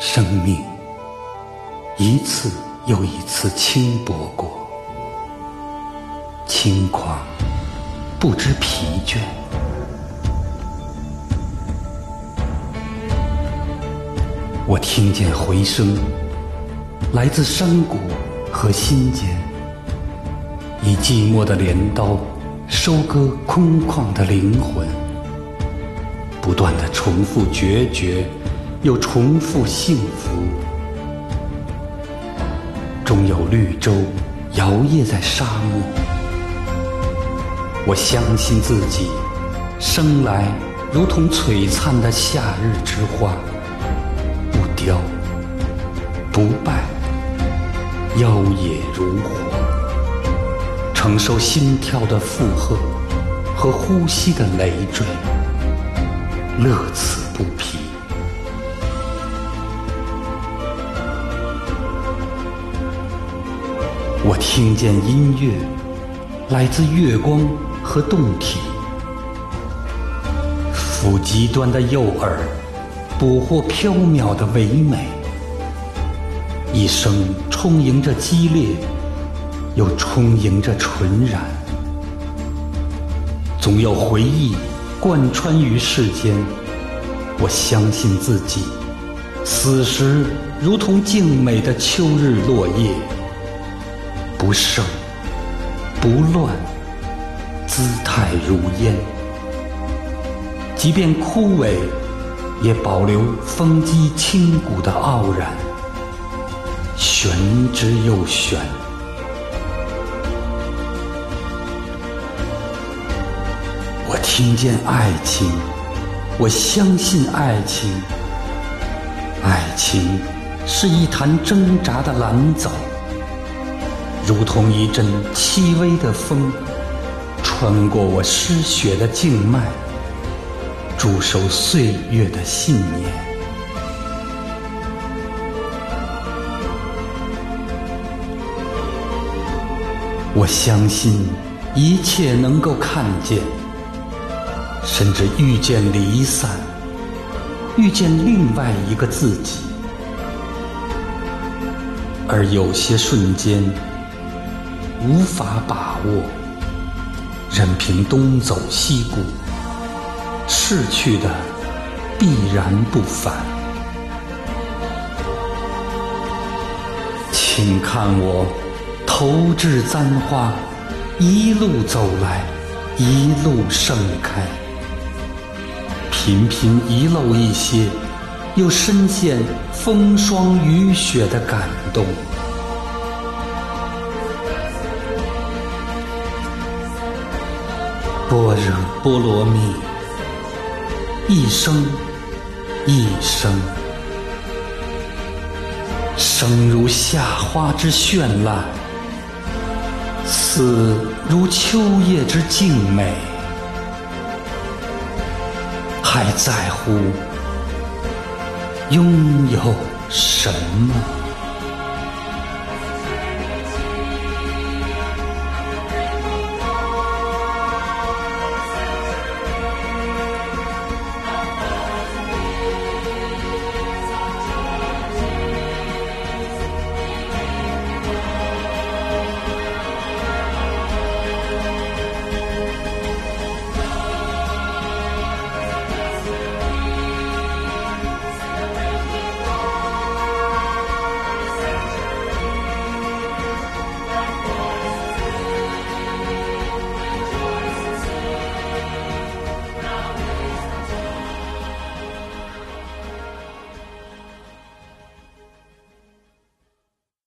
生命一次又一次轻薄过，轻狂不知疲倦。我听见回声，来自山谷和心间，以寂寞的镰刀收割空旷的灵魂，不断的重复决绝，又重复幸福。终有绿洲摇曳在沙漠，我相信自己生来如同璀璨的夏日之花。雕不败，妖冶如火，承受心跳的负荷和呼吸的累赘，乐此不疲。我听见音乐，来自月光和洞体，抚极端的诱饵。捕获缥缈的唯美，一生充盈着激烈，又充盈着纯然。总有回忆贯穿于世间，我相信自己，死时如同静美的秋日落叶，不盛不乱，姿态如烟。即便枯萎。也保留风肌清骨的傲然，玄之又玄。我听见爱情，我相信爱情。爱情是一潭挣扎的蓝藻，如同一阵轻微的风，穿过我失血的静脉。驻守岁月的信念，我相信一切能够看见，甚至遇见离散，遇见另外一个自己，而有些瞬间无法把握，任凭东走西顾。逝去的必然不返，请看我投掷簪花，一路走来，一路盛开，频频遗漏一些，又深陷风霜雨雪的感动。般若波罗蜜。一生一生，生如夏花之绚烂，死如秋叶之静美，还在乎拥有什么？